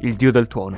il dio del tuono.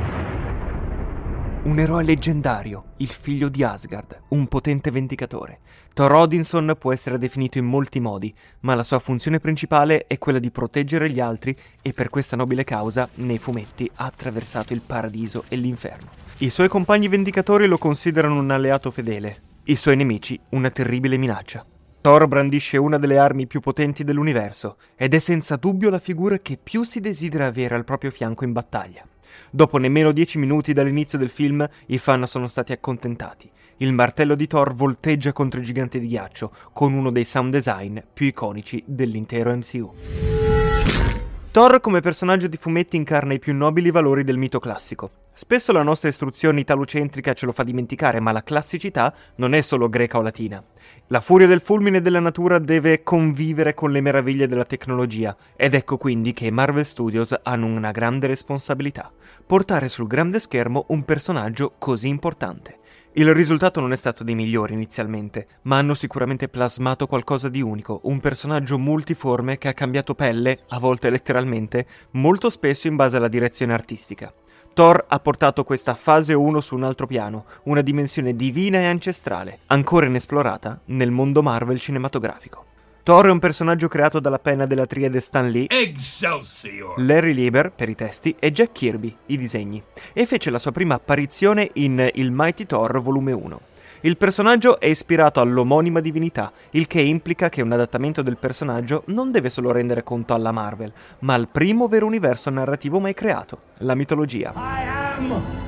Un eroe leggendario, il figlio di Asgard, un potente vendicatore. Thor Odinson può essere definito in molti modi, ma la sua funzione principale è quella di proteggere gli altri e per questa nobile causa, nei fumetti, ha attraversato il paradiso e l'inferno. I suoi compagni vendicatori lo considerano un alleato fedele, i suoi nemici una terribile minaccia. Thor brandisce una delle armi più potenti dell'universo ed è senza dubbio la figura che più si desidera avere al proprio fianco in battaglia. Dopo nemmeno dieci minuti dall'inizio del film, i fan sono stati accontentati. Il martello di Thor volteggia contro i giganti di ghiaccio, con uno dei sound design più iconici dell'intero MCU. Thor come personaggio di fumetti incarna i più nobili valori del mito classico. Spesso la nostra istruzione italocentrica ce lo fa dimenticare, ma la classicità non è solo greca o latina. La furia del fulmine della natura deve convivere con le meraviglie della tecnologia, ed ecco quindi che Marvel Studios hanno una grande responsabilità, portare sul grande schermo un personaggio così importante. Il risultato non è stato dei migliori inizialmente, ma hanno sicuramente plasmato qualcosa di unico, un personaggio multiforme che ha cambiato pelle, a volte letteralmente, molto spesso in base alla direzione artistica. Thor ha portato questa fase 1 su un altro piano, una dimensione divina e ancestrale, ancora inesplorata nel mondo Marvel cinematografico. Thor è un personaggio creato dalla penna della triade Stan Lee, Excelsior! Larry Lieber per i testi e Jack Kirby i disegni, e fece la sua prima apparizione in Il Mighty Thor volume 1. Il personaggio è ispirato all'omonima divinità, il che implica che un adattamento del personaggio non deve solo rendere conto alla Marvel, ma al primo vero universo narrativo mai creato, la mitologia. I am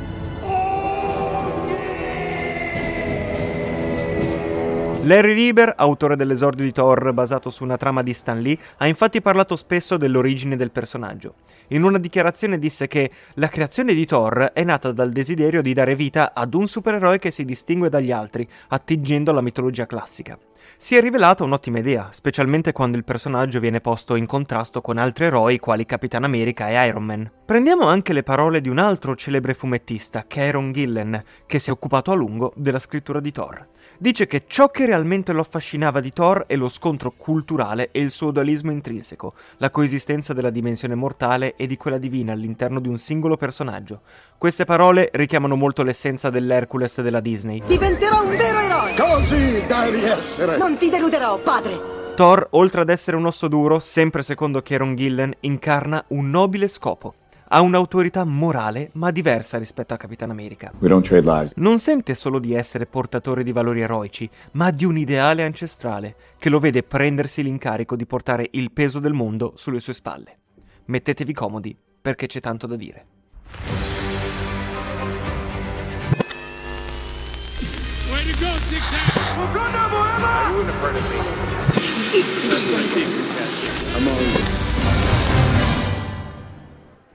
Larry Lieber, autore dell'esordio di Thor basato su una trama di Stan Lee, ha infatti parlato spesso dell'origine del personaggio. In una dichiarazione disse che la creazione di Thor è nata dal desiderio di dare vita ad un supereroe che si distingue dagli altri, attingendo alla mitologia classica. Si è rivelata un'ottima idea, specialmente quando il personaggio viene posto in contrasto con altri eroi quali Capitan America e Iron Man. Prendiamo anche le parole di un altro celebre fumettista, Kieron Gillen, che si è occupato a lungo della scrittura di Thor. Dice che ciò che realmente lo affascinava di Thor è lo scontro culturale e il suo dualismo intrinseco, la coesistenza della dimensione mortale e di quella divina all'interno di un singolo personaggio. Queste parole richiamano molto l'essenza dell'Hercules della Disney. Diventerò un vero eroe! Così devi essere! Non ti deluderò, padre! Thor, oltre ad essere un osso duro, sempre secondo Kieron Gillen, incarna un nobile scopo. Ha un'autorità morale, ma diversa rispetto a Capitan America. We don't trade lives. Non sente solo di essere portatore di valori eroici, ma di un ideale ancestrale, che lo vede prendersi l'incarico di portare il peso del mondo sulle sue spalle. Mettetevi comodi, perché c'è tanto da dire. Way to go, Tic Tac! I wouldn't have heard of me. I'm on.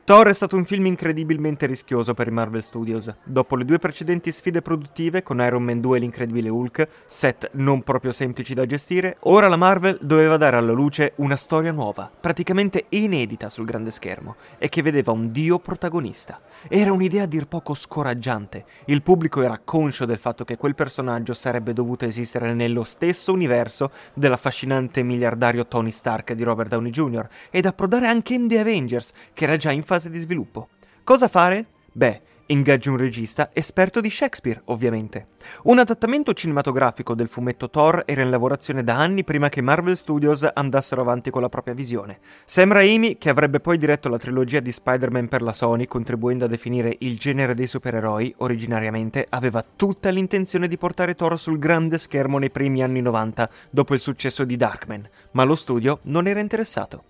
Thor è stato un film incredibilmente rischioso per i Marvel Studios. Dopo le due precedenti sfide produttive con Iron Man 2 e l'Incredibile Hulk, set non proprio semplici da gestire, ora la Marvel doveva dare alla luce una storia nuova, praticamente inedita sul grande schermo, e che vedeva un dio protagonista. Era un'idea a dir poco scoraggiante. Il pubblico era conscio del fatto che quel personaggio sarebbe dovuto esistere nello stesso universo dell'affascinante miliardario Tony Stark di Robert Downey Jr. ed approdare anche in The Avengers, che era già in fase di sviluppo. Cosa fare? Beh, ingaggi un regista esperto di Shakespeare, ovviamente. Un adattamento cinematografico del fumetto Thor era in lavorazione da anni prima che Marvel Studios andassero avanti con la propria visione. Sam Raimi, che avrebbe poi diretto la trilogia di Spider-Man per la Sony, contribuendo a definire il genere dei supereroi, originariamente aveva tutta l'intenzione di portare Thor sul grande schermo nei primi anni 90, dopo il successo di Darkman, ma lo studio non era interessato.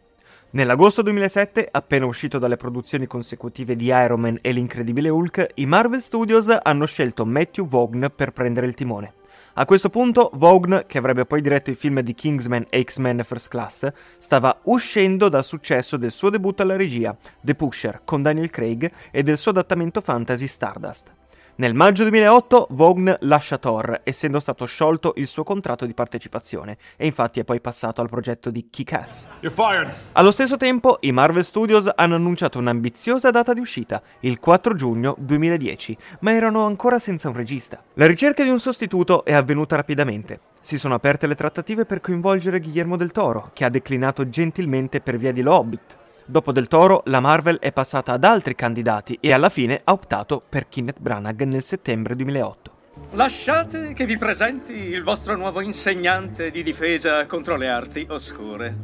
Nell'agosto 2007, appena uscito dalle produzioni consecutive di Iron Man e l'Incredibile Hulk, i Marvel Studios hanno scelto Matthew Vaughn per prendere il timone. A questo punto, Vaughn, che avrebbe poi diretto i film di Kingsman e X-Men First Class, stava uscendo dal successo del suo debutto alla regia, The Pusher, con Daniel Craig, e del suo adattamento fantasy Stardust. Nel maggio 2008 Vaughn lascia Thor, essendo stato sciolto il suo contratto di partecipazione, e infatti è poi passato al progetto di Kick-Ass. You're fired. Allo stesso tempo, i Marvel Studios hanno annunciato un'ambiziosa data di uscita, il 4 giugno 2010, ma erano ancora senza un regista. La ricerca di un sostituto è avvenuta rapidamente. Si sono aperte le trattative per coinvolgere Guillermo del Toro, che ha declinato gentilmente per via di Lo Hobbit. Dopo Del Toro, la Marvel è passata ad altri candidati e alla fine ha optato per Kenneth Branagh nel settembre 2008. Lasciate che vi presenti il vostro nuovo insegnante di difesa contro le arti oscure.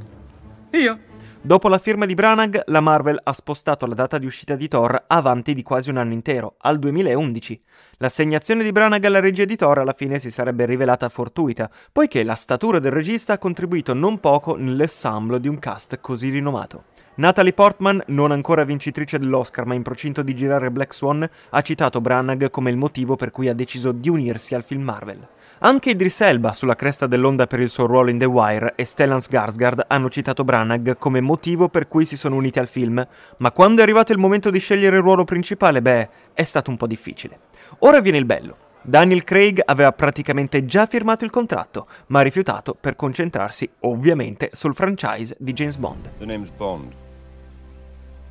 Io. Dopo la firma di Branagh, la Marvel ha spostato la data di uscita di Thor avanti di quasi un anno intero, al 2011. L'assegnazione di Branagh alla regia di Thor alla fine si sarebbe rivelata fortuita, poiché la statura del regista ha contribuito non poco nell'ensemble di un cast così rinomato. Natalie Portman, non ancora vincitrice dell'Oscar ma in procinto di girare Black Swan, ha citato Branagh come il motivo per cui ha deciso di unirsi al film Marvel. Anche Idris Elba, sulla cresta dell'onda per il suo ruolo in The Wire, e Stellan Skarsgård hanno citato Branagh come motivo per cui si sono uniti al film, ma quando è arrivato il momento di scegliere il ruolo principale, beh, è stato un po' difficile. Ora viene il bello. Daniel Craig aveva praticamente già firmato il contratto, ma ha rifiutato per concentrarsi ovviamente sul franchise di James Bond. Bond.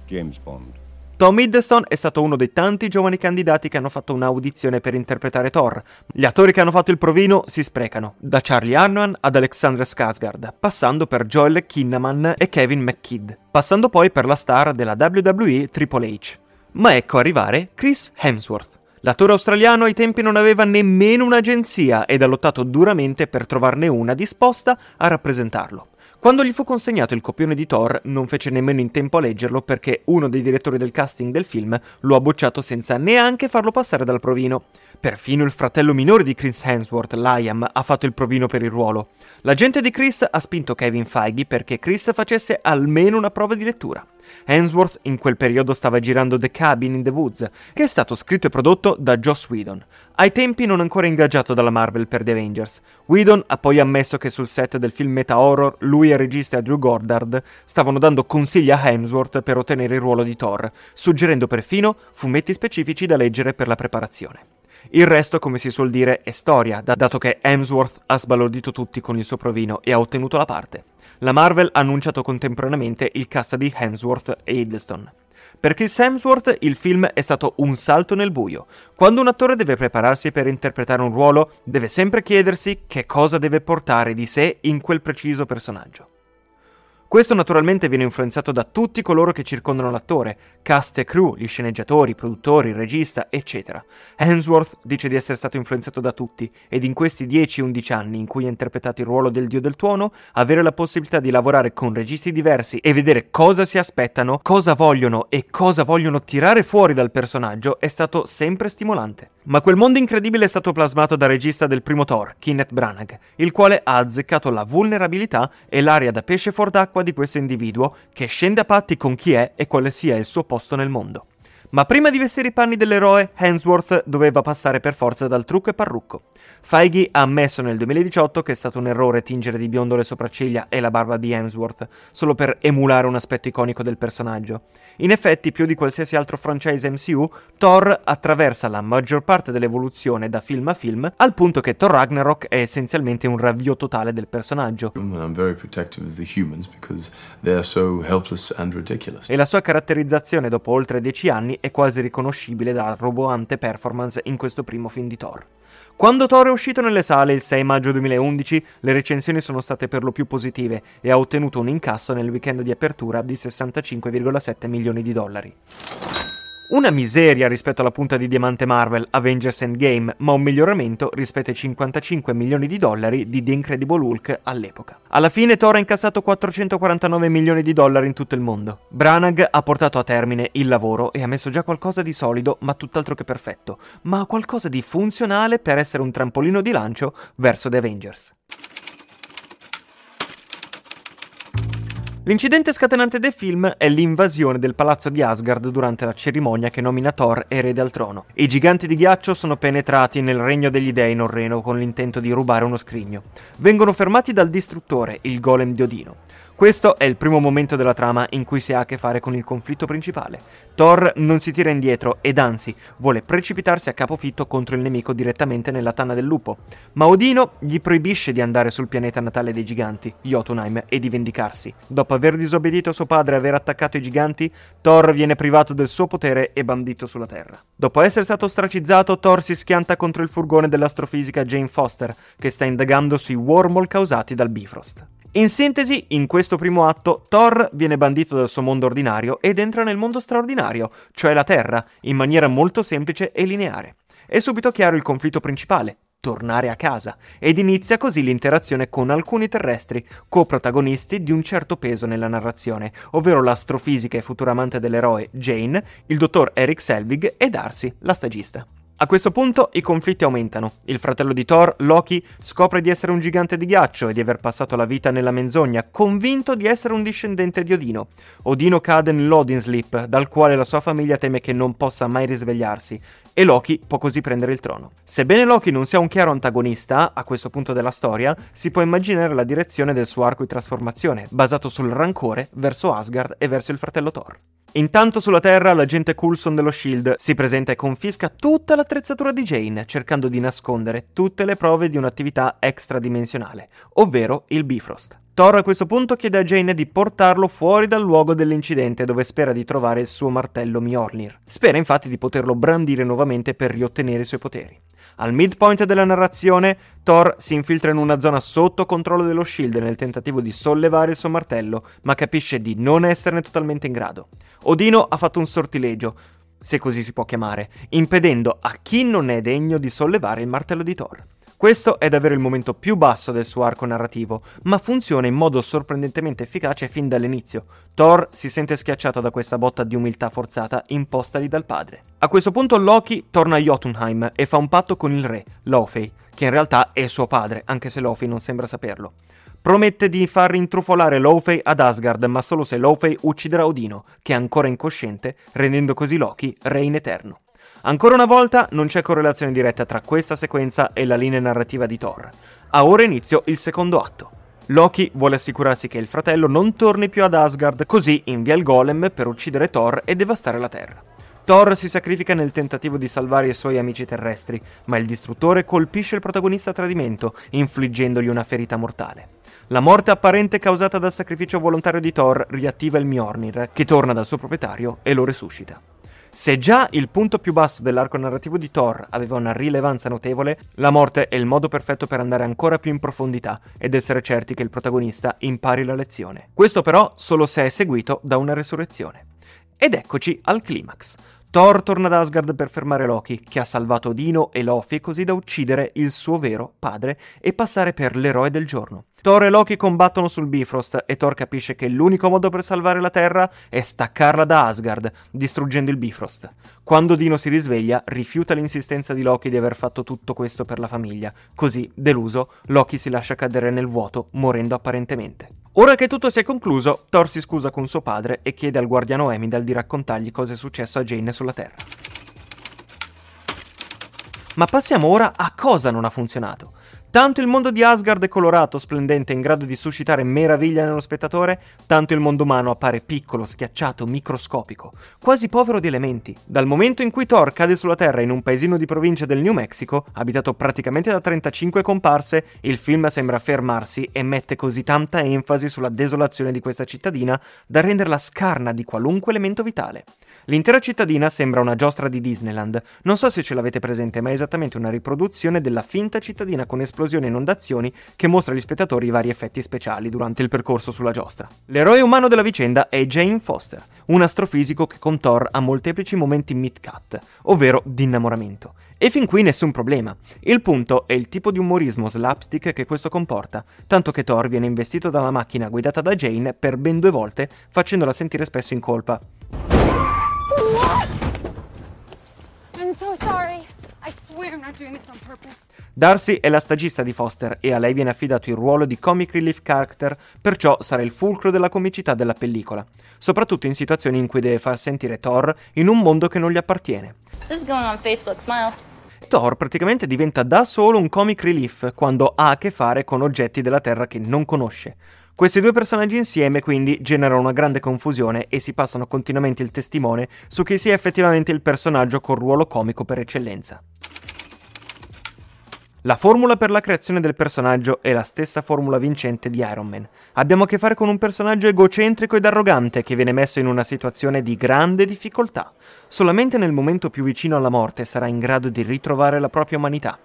James Bond. Tom Hiddleston è stato uno dei tanti giovani candidati che hanno fatto un'audizione per interpretare Thor. Gli attori che hanno fatto il provino si sprecano, da Charlie Hannan ad Alexander Skarsgård, passando per Joel Kinnaman e Kevin McKidd, passando poi per la star della WWE Triple H. Ma ecco arrivare Chris Hemsworth. L'attore australiano ai tempi non aveva nemmeno un'agenzia ed ha lottato duramente per trovarne una disposta a rappresentarlo. Quando gli fu consegnato il copione di Thor, non fece nemmeno in tempo a leggerlo perché uno dei direttori del casting del film lo ha bocciato senza neanche farlo passare dal provino. Perfino il fratello minore di Chris Hemsworth, Liam, ha fatto il provino per il ruolo. L'agente di Chris ha spinto Kevin Feige perché Chris facesse almeno una prova di lettura. Hemsworth in quel periodo stava girando The Cabin in the Woods, che è stato scritto e prodotto da Joss Whedon, ai tempi non ancora ingaggiato dalla Marvel per The Avengers. Whedon ha poi ammesso che sul set del film meta horror lui e il regista Drew Goddard stavano dando consigli a Hemsworth per ottenere il ruolo di Thor, suggerendo perfino fumetti specifici da leggere per la preparazione. Il resto, come si suol dire, è storia, dato che Hemsworth ha sbalordito tutti con il suo provino e ha ottenuto la parte. La Marvel ha annunciato contemporaneamente il cast di Hemsworth e Hiddleston. Per Chris Hemsworth il film è stato un salto nel buio. Quando un attore deve prepararsi per interpretare un ruolo, deve sempre chiedersi che cosa deve portare di sé in quel preciso personaggio. Questo naturalmente viene influenzato da tutti coloro che circondano l'attore, cast e crew, gli sceneggiatori, i produttori, il regista, eccetera. Hemsworth dice di essere stato influenzato da tutti ed in questi 10-11 anni in cui ha interpretato il ruolo del dio del tuono, avere la possibilità di lavorare con registi diversi e vedere cosa si aspettano, cosa vogliono e cosa vogliono tirare fuori dal personaggio è stato sempre stimolante. Ma quel mondo incredibile è stato plasmato dal regista del primo Thor, Kenneth Branagh, il quale ha azzeccato la vulnerabilità e l'aria da pesce fuor d'acqua di questo individuo che scende a patti con chi è e quale sia il suo posto nel mondo. Ma prima di vestire i panni dell'eroe, Hemsworth doveva passare per forza dal trucco e parrucco. Feige ha ammesso nel 2018 che è stato un errore tingere di biondo le sopracciglia e la barba di Hemsworth, solo per emulare un aspetto iconico del personaggio. In effetti, più di qualsiasi altro franchise MCU, Thor attraversa la maggior parte dell'evoluzione da film a film, al punto che Thor Ragnarok è essenzialmente un ravvio totale del personaggio. E la sua caratterizzazione dopo oltre dieci anni è quasi riconoscibile dalla roboante performance in questo primo film di Thor. Quando Thor è uscito nelle sale il 6 maggio 2011, le recensioni sono state per lo più positive e ha ottenuto un incasso nel weekend di apertura di 65,7 milioni di dollari. Una miseria rispetto alla punta di diamante Marvel Avengers Endgame, ma un miglioramento rispetto ai 55 milioni di dollari di The Incredible Hulk all'epoca. Alla fine Thor ha incassato 449 milioni di dollari in tutto il mondo. Branagh ha portato a termine il lavoro e ha messo già qualcosa di solido, ma tutt'altro che perfetto, ma qualcosa di funzionale per essere un trampolino di lancio verso The Avengers. L'incidente scatenante del film è l'invasione del palazzo di Asgard durante la cerimonia che nomina Thor erede al trono. I giganti di ghiaccio sono penetrati nel regno degli dei norreno con l'intento di rubare uno scrigno. Vengono fermati dal distruttore, il golem di Odino. Questo è il primo momento della trama in cui si ha a che fare con il conflitto principale. Thor non si tira indietro ed anzi vuole precipitarsi a capofitto contro il nemico direttamente nella tana del lupo. Ma Odino gli proibisce di andare sul pianeta natale dei giganti, Jotunheim, e di vendicarsi. Dopo aver disobbedito suo padre e aver attaccato i giganti, Thor viene privato del suo potere e bandito sulla Terra. Dopo essere stato ostracizzato, Thor si schianta contro il furgone dell'astrofisica Jane Foster, che sta indagando sui wormhole causati dal Bifrost. In sintesi, in questo primo atto, Thor viene bandito dal suo mondo ordinario ed entra nel mondo straordinario, cioè la Terra, in maniera molto semplice e lineare. È subito chiaro il conflitto principale, tornare a casa, ed inizia così l'interazione con alcuni terrestri, coprotagonisti di un certo peso nella narrazione, ovvero l'astrofisica e futura amante dell'eroe Jane, il dottor Eric Selvig e Darcy, la stagista. A questo punto i conflitti aumentano. Il fratello di Thor, Loki, scopre di essere un gigante di ghiaccio e di aver passato la vita nella menzogna, convinto di essere un discendente di Odino. Odino cade nell'Odin Sleep, dal quale la sua famiglia teme che non possa mai risvegliarsi, e Loki può così prendere il trono. Sebbene Loki non sia un chiaro antagonista, a questo punto della storia, si può immaginare la direzione del suo arco di trasformazione, basato sul rancore verso Asgard e verso il fratello Thor. Intanto sulla Terra l'agente Coulson dello Shield si presenta e confisca tutta l'attrezzatura di Jane, cercando di nascondere tutte le prove di un'attività extradimensionale, ovvero il Bifrost. Thor a questo punto chiede a Jane di portarlo fuori dal luogo dell'incidente dove spera di trovare il suo martello Mjolnir. Spera infatti di poterlo brandire nuovamente per riottenere i suoi poteri. Al midpoint della narrazione, Thor si infiltra in una zona sotto controllo dello Shield nel tentativo di sollevare il suo martello, ma capisce di non esserne totalmente in grado. Odino ha fatto un sortilegio, se così si può chiamare, impedendo a chi non è degno di sollevare il martello di Thor. Questo è davvero il momento più basso del suo arco narrativo, ma funziona in modo sorprendentemente efficace fin dall'inizio. Thor si sente schiacciato da questa botta di umiltà forzata impostagli dal padre. A questo punto Loki torna a Jotunheim e fa un patto con il re, Lofei, che in realtà è suo padre, anche se Lofei non sembra saperlo. Promette di far rintrufolare Lofei ad Asgard, ma solo se Lofei ucciderà Odino, che è ancora incosciente, rendendo così Loki re in eterno. Ancora una volta non c'è correlazione diretta tra questa sequenza e la linea narrativa di Thor. Ha ora inizio il secondo atto. Loki vuole assicurarsi che il fratello non torni più ad Asgard, così invia il golem per uccidere Thor e devastare la Terra. Thor si sacrifica nel tentativo di salvare i suoi amici terrestri, ma il distruttore colpisce il protagonista a tradimento, infliggendogli una ferita mortale. La morte apparente causata dal sacrificio volontario di Thor riattiva il Mjolnir, che torna dal suo proprietario e lo resuscita. Se già il punto più basso dell'arco narrativo di Thor aveva una rilevanza notevole, la morte è il modo perfetto per andare ancora più in profondità ed essere certi che il protagonista impari la lezione. Questo però solo se è seguito da una resurrezione. Ed eccoci al climax. Thor torna ad Asgard per fermare Loki, che ha salvato Odino e Lofi così da uccidere il suo vero padre e passare per l'eroe del giorno. Thor e Loki combattono sul Bifrost e Thor capisce che l'unico modo per salvare la Terra è staccarla da Asgard, distruggendo il Bifrost. Quando Dino si risveglia, rifiuta l'insistenza di Loki di aver fatto tutto questo per la famiglia. Così, deluso, Loki si lascia cadere nel vuoto, morendo apparentemente. Ora che tutto si è concluso, Thor si scusa con suo padre e chiede al guardiano Emidal di raccontargli cosa è successo a Jane sulla Terra. Ma passiamo ora a cosa non ha funzionato. Tanto il mondo di Asgard è colorato, splendente, in grado di suscitare meraviglia nello spettatore, tanto il mondo umano appare piccolo, schiacciato, microscopico, quasi povero di elementi. Dal momento in cui Thor cade sulla Terra in un paesino di provincia del New Mexico, abitato praticamente da 35 comparse, il film sembra fermarsi e mette così tanta enfasi sulla desolazione di questa cittadina da renderla scarna di qualunque elemento vitale. L'intera cittadina sembra una giostra di Disneyland. Non so se ce l'avete presente, ma è esattamente una riproduzione della finta cittadina con esplosioni e inondazioni che mostra agli spettatori i vari effetti speciali durante il percorso sulla giostra. L'eroe umano della vicenda è Jane Foster, un astrofisico che con Thor ha molteplici momenti mid-cut, ovvero di innamoramento. E fin qui nessun problema. Il punto è il tipo di umorismo slapstick che questo comporta, tanto che Thor viene investito dalla macchina guidata da Jane per ben due volte, facendola sentire spesso in colpa. Darcy è la stagista di Foster e a lei viene affidato il ruolo di comic relief character, perciò sarà il fulcro della comicità della pellicola, soprattutto in situazioni in cui deve far sentire Thor in un mondo che non gli appartiene. This is going on Facebook. Smile. Thor praticamente diventa da solo un comic relief quando ha a che fare con oggetti della Terra che non conosce. Questi due personaggi insieme quindi generano una grande confusione e si passano continuamente il testimone su chi sia effettivamente il personaggio col ruolo comico per eccellenza. La formula per la creazione del personaggio è la stessa formula vincente di Iron Man. Abbiamo a che fare con un personaggio egocentrico ed arrogante che viene messo in una situazione di grande difficoltà. Solamente nel momento più vicino alla morte sarà in grado di ritrovare la propria umanità.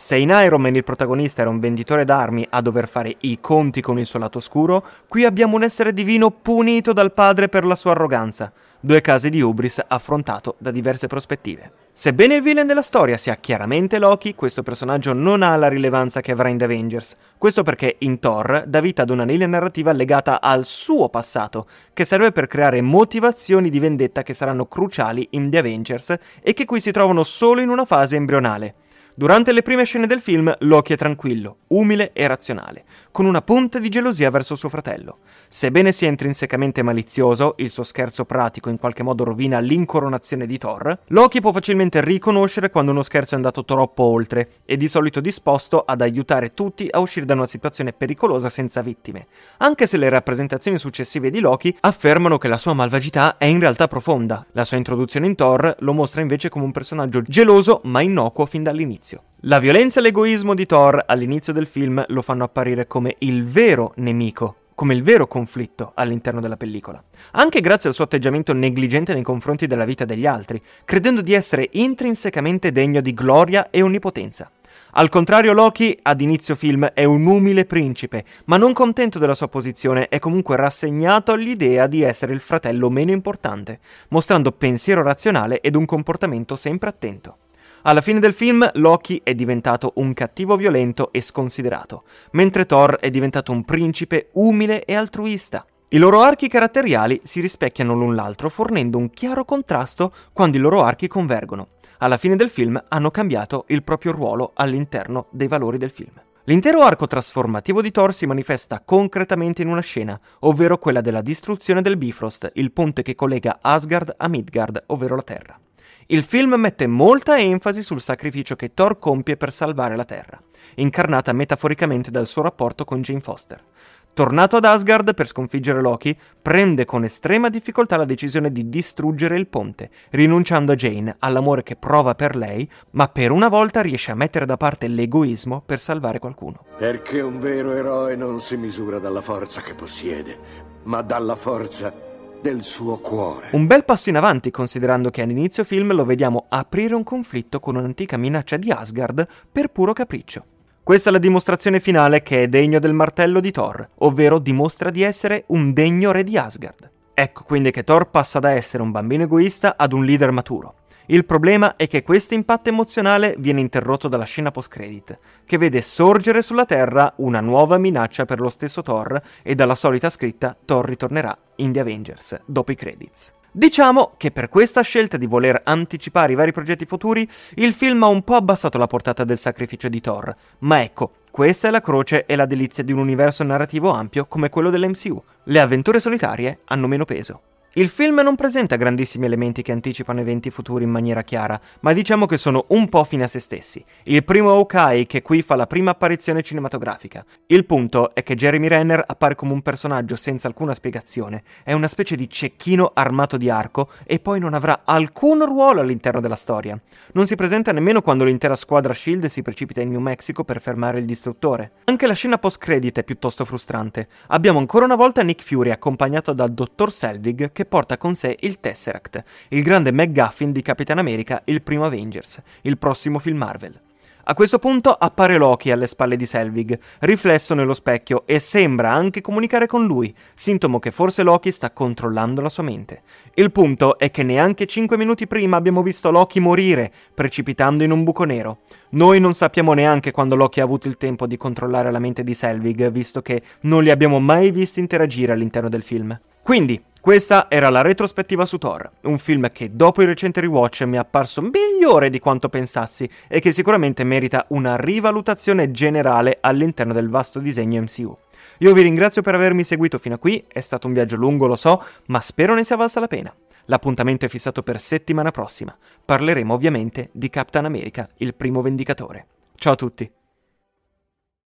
Se in Iron Man il protagonista era un venditore d'armi a dover fare i conti con il suo lato oscuro, qui abbiamo un essere divino punito dal padre per la sua arroganza. Due casi di Ubris affrontato da diverse prospettive. Sebbene il villain della storia sia chiaramente Loki, questo personaggio non ha la rilevanza che avrà in The Avengers. Questo perché in Thor dà vita ad una linea narrativa legata al suo passato, che serve per creare motivazioni di vendetta che saranno cruciali in The Avengers e che qui si trovano solo in una fase embrionale. Durante le prime scene del film, Loki è tranquillo, umile e razionale, con una punta di gelosia verso suo fratello. Sebbene sia intrinsecamente malizioso, il suo scherzo pratico in qualche modo rovina l'incoronazione di Thor, Loki può facilmente riconoscere quando uno scherzo è andato troppo oltre e di solito disposto ad aiutare tutti a uscire da una situazione pericolosa senza vittime, anche se le rappresentazioni successive di Loki affermano che la sua malvagità è in realtà profonda. La sua introduzione in Thor lo mostra invece come un personaggio geloso ma innocuo fin dall'inizio. La violenza e l'egoismo di Thor all'inizio del film lo fanno apparire come il vero nemico, come il vero conflitto all'interno della pellicola, anche grazie al suo atteggiamento negligente nei confronti della vita degli altri, credendo di essere intrinsecamente degno di gloria e onnipotenza. Al contrario, Loki, ad inizio film, è un umile principe, ma non contento della sua posizione, è comunque rassegnato all'idea di essere il fratello meno importante, mostrando pensiero razionale ed un comportamento sempre attento. Alla fine del film Loki è diventato un cattivo violento e sconsiderato, mentre Thor è diventato un principe umile e altruista. I loro archi caratteriali si rispecchiano l'un l'altro fornendo un chiaro contrasto quando i loro archi convergono. Alla fine del film hanno cambiato il proprio ruolo all'interno dei valori del film. L'intero arco trasformativo di Thor si manifesta concretamente in una scena, ovvero quella della distruzione del Bifrost, il ponte che collega Asgard a Midgard, ovvero la Terra. Il film mette molta enfasi sul sacrificio che Thor compie per salvare la Terra, incarnata metaforicamente dal suo rapporto con Jane Foster. Tornato ad Asgard per sconfiggere Loki, prende con estrema difficoltà la decisione di distruggere il ponte, rinunciando a Jane, all'amore che prova per lei, ma per una volta riesce a mettere da parte l'egoismo per salvare qualcuno. Perché un vero eroe non si misura dalla forza che possiede, ma dalla forza del suo cuore. Un bel passo in avanti considerando che all'inizio film lo vediamo aprire un conflitto con un'antica minaccia di Asgard per puro capriccio. Questa è la dimostrazione finale che è degno del martello di Thor, ovvero dimostra di essere un degno re di Asgard. Ecco quindi che Thor passa da essere un bambino egoista ad un leader maturo. Il problema è che questo impatto emozionale viene interrotto dalla scena post-credit, che vede sorgere sulla Terra una nuova minaccia per lo stesso Thor e dalla solita scritta Thor ritornerà in The Avengers dopo i credits. Diciamo che per questa scelta di voler anticipare i vari progetti futuri, il film ha un po' abbassato la portata del sacrificio di Thor, ma ecco, questa è la croce e la delizia di un universo narrativo ampio come quello dell'MCU. Le avventure solitarie hanno meno peso. Il film non presenta grandissimi elementi che anticipano eventi futuri in maniera chiara, ma diciamo che sono un po' fine a se stessi. Il primo Hawkeye che qui fa la prima apparizione cinematografica. Il punto è che Jeremy Renner appare come un personaggio senza alcuna spiegazione, è una specie di cecchino armato di arco e poi non avrà alcun ruolo all'interno della storia. Non si presenta nemmeno quando l'intera squadra Shield si precipita in New Mexico per fermare il distruttore. Anche la scena post-credit è piuttosto frustrante. Abbiamo ancora una volta Nick Fury accompagnato dal dottor Selvig che porta con sé il Tesseract, il grande McGuffin di Capitan America, il primo Avengers, il prossimo film Marvel. A questo punto appare Loki alle spalle di Selvig, riflesso nello specchio, e sembra anche comunicare con lui, sintomo che forse Loki sta controllando la sua mente. Il punto è che neanche 5 minuti prima abbiamo visto Loki morire, precipitando in un buco nero. Noi non sappiamo neanche quando Loki ha avuto il tempo di controllare la mente di Selvig, visto che non li abbiamo mai visti interagire all'interno del film. Quindi, questa era la retrospettiva su Thor, un film che dopo il recente rewatch mi è apparso migliore di quanto pensassi e che sicuramente merita una rivalutazione generale all'interno del vasto disegno MCU. Io vi ringrazio per avermi seguito fino a qui, è stato un viaggio lungo, lo so, ma spero ne sia valsa la pena. L'appuntamento è fissato per settimana prossima. Parleremo ovviamente di Captain America, il primo vendicatore. Ciao a tutti!